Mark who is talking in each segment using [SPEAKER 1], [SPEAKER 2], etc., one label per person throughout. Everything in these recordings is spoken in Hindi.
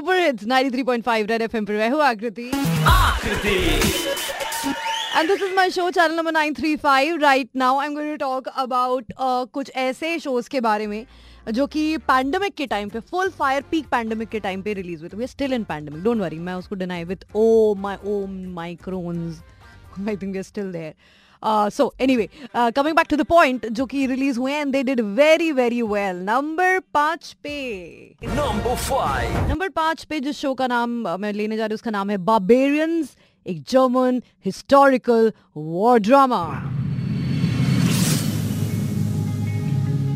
[SPEAKER 1] सुपर हिट्स 93.5 रेड एफएम पर मैं हूँ आकृति। आकृति। And this is my show, channel number 935. Right now, I'm going to talk about uh, कुछ ऐसे shows के बारे में जो कि पैंडमिक के टाइम पे फुल फायर पीक पैंडमिक के टाइम पे रिलीज़ हुए थे। We still in pandemic don't worry मैं उसको deny with oh my omicrons I think we are still there so anyway coming back to the point जो कि रिलीज़ हुए and they did very very well number पाँच पे
[SPEAKER 2] नंबर फाइव
[SPEAKER 1] नंबर पाँच पे जिस शो का नाम uh, मैं लेने जा रही हूँ उसका नाम है बाबेरियंस एक German historical war drama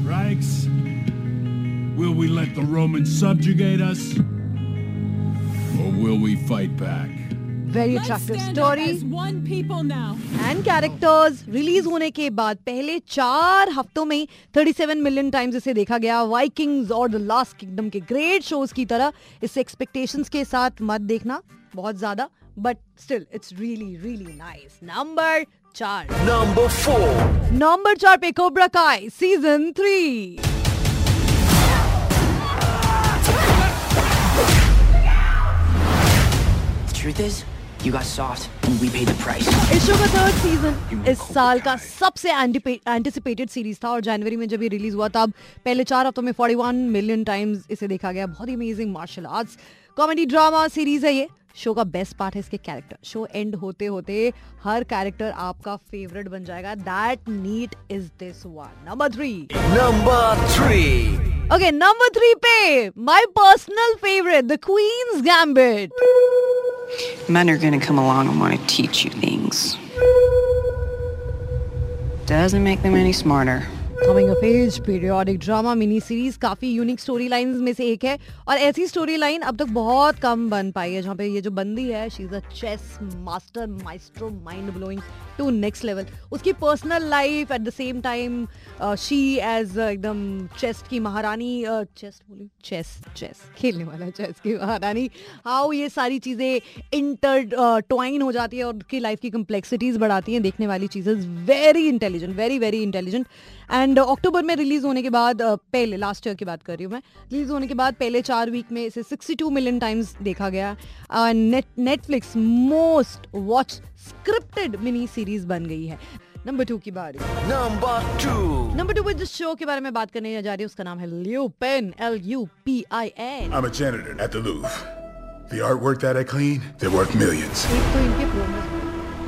[SPEAKER 3] Reichs, will we let the Romans subjugate us? Or will we fight back?
[SPEAKER 4] Very attractive story.
[SPEAKER 1] And characters release होने के बाद पहले चार हफ्तों में 37 मिलियन टाइम्स इसे देखा गया। वाइकिंग्स और द लास्ट किंगडम के ग्रेट शोज़ की तरह इसे एक्सपेक्टेशंस के साथ मत देखना बहुत ज़्यादा but still it's really really nice number चार।
[SPEAKER 2] नंबर फोर
[SPEAKER 1] नंबर चार पे cobra Kai season
[SPEAKER 5] three truth is, you got soft and we paid the price.
[SPEAKER 1] इस शो का थर्ड सीज़न इस साल का सबसे एंटिसिपेटेड सीरीज़ था और जनवरी में जब ये रिलीज़ हुआ तब पहले चार हफ्तों में 41 मिलियन टाइम्स इसे देखा गया। बहुत ही amazing martial arts comedy drama series है ये। शो का बेस्ट पार्ट है इसके कैरेक्टर शो एंड होते होते हर कैरेक्टर आपका फेवरेट बन जाएगा। That neat is this one number three
[SPEAKER 2] number three
[SPEAKER 1] okay number three पे my personal favourite the queen's gambit
[SPEAKER 6] Men are gonna come along and want to teach you things. Doesn't make them any smarter.
[SPEAKER 1] Coming of age periodic drama mini series काफ़ी यूनिक स्टोरी लाइंस में से एक है और ऐसी स्टोरी लाइन अब तक बहुत कम बन पाई है, जहाँ पे ये जो बंदी है she is a chess master maestro mind blowing to next level उसकी personal life at the same time she is एकदम चेस की महारानी चेस बोली? चेस चेस खेलने वाला चेस की महारानी. हाउ ये सारी चीज़ें इंटर ट्वाइन हो जाती है और उसकी लाइफ की कम्प्लेक्सिटीज बढ़ाती हैं. देखने वाली चीज़ें very intelligent very very intelligent and अक्टूबर में रिलीज़ होने के बाद uh, पहले लास्ट ईयर की बात कर रही हूँ मैं. रिलीज़ होने के बाद पहले चार वीक में इसे 62 मिलियन टाइम्स देखा गया. Net Netflix most watch scripted mini series series बन गई है नंबर टू की बारे
[SPEAKER 2] नंबर टू
[SPEAKER 1] नंबर टू जिस शो के बारे में बात करने जा रही है उसका नाम है Lupin L U P I
[SPEAKER 3] N I am at the Louvre The artwork that I clean, they're worth millions.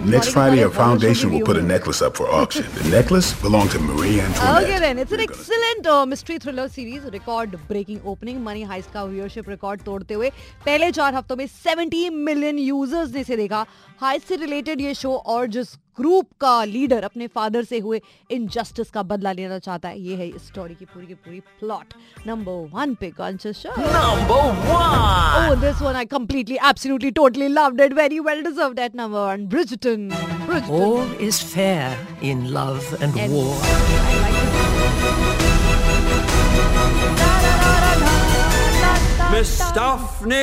[SPEAKER 3] Next
[SPEAKER 1] Sorry,
[SPEAKER 3] Friday,
[SPEAKER 1] हमारे
[SPEAKER 3] a foundation
[SPEAKER 1] promotion
[SPEAKER 3] will put a
[SPEAKER 1] video
[SPEAKER 3] necklace up for auction. The necklace belonged to Marie Antoinette.
[SPEAKER 1] Okay then, it's an
[SPEAKER 3] We're gonna-
[SPEAKER 1] excellent uh, mystery thriller series. Record breaking opening. Money Heist का viewership record तोड़ते हुए पहले चार हफ्तों में 70 मिलियन यूजर्स ने इसे देखा हाइस्ट से रिलेटेड ये शो और जिस ग्रुप का लीडर अपने फादर से हुए इनजस्टिस का बदला लेना चाहता है ये है इस स्टोरी की पूरी की पूरी प्लॉट नंबर वन पे conscious show
[SPEAKER 2] number one
[SPEAKER 1] Oh, this one I completely, absolutely, totally loved it. Very well deserved at number one. Bridgerton. Bridgerton.
[SPEAKER 7] All is fair in love and
[SPEAKER 1] And-
[SPEAKER 7] war.
[SPEAKER 1] I like it.
[SPEAKER 2] Miss Daphne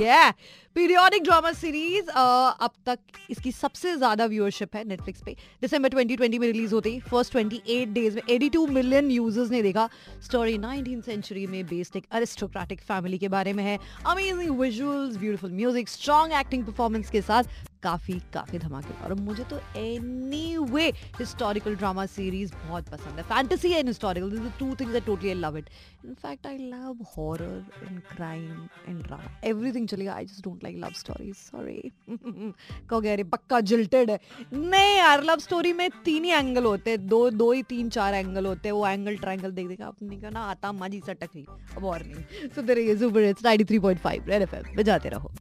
[SPEAKER 1] Yeah. Periodic drama series अब तक इसकी सबसे ज़्यादा व्यूअरशिप है नेटफ्लिक्स पे दिसंबर 2020 में रिलीज़ होती फ़र्स्ट 28 डेज़ में 82 मिलियन यूज़र्स ने देखा स्टोरी 19th सेंचुरी में बेस्ड एक अरिस्टोक्रेटिक फैमिली के बारे में है amazing visuals beautiful music strong acting performance के साथ काफ़ी काफ़ी धमाकेदार और मुझे तो एनीवे हिस्टोरिकल ड्रामा सीरीज़ बहुत पसंद है। Fantasy and historical this two things I totally love it in fact I love horror and crime and drama everything चलेगा I just don't like love stories sorry कहोगे, अरे, पक्का जिल्टेड है। नहीं यार लव स्टोरी में तीन ही एंगल होते हैं। दो दो ही तीन, चार एंगल होते हैं। वो एंगल ट्रायंगल देख देख अपने का ना, आता मजी सटक नहीं अब और नहीं। सो तेरे ये सुपर हिट्स 93.5 रेड एफएम बजाते रहो।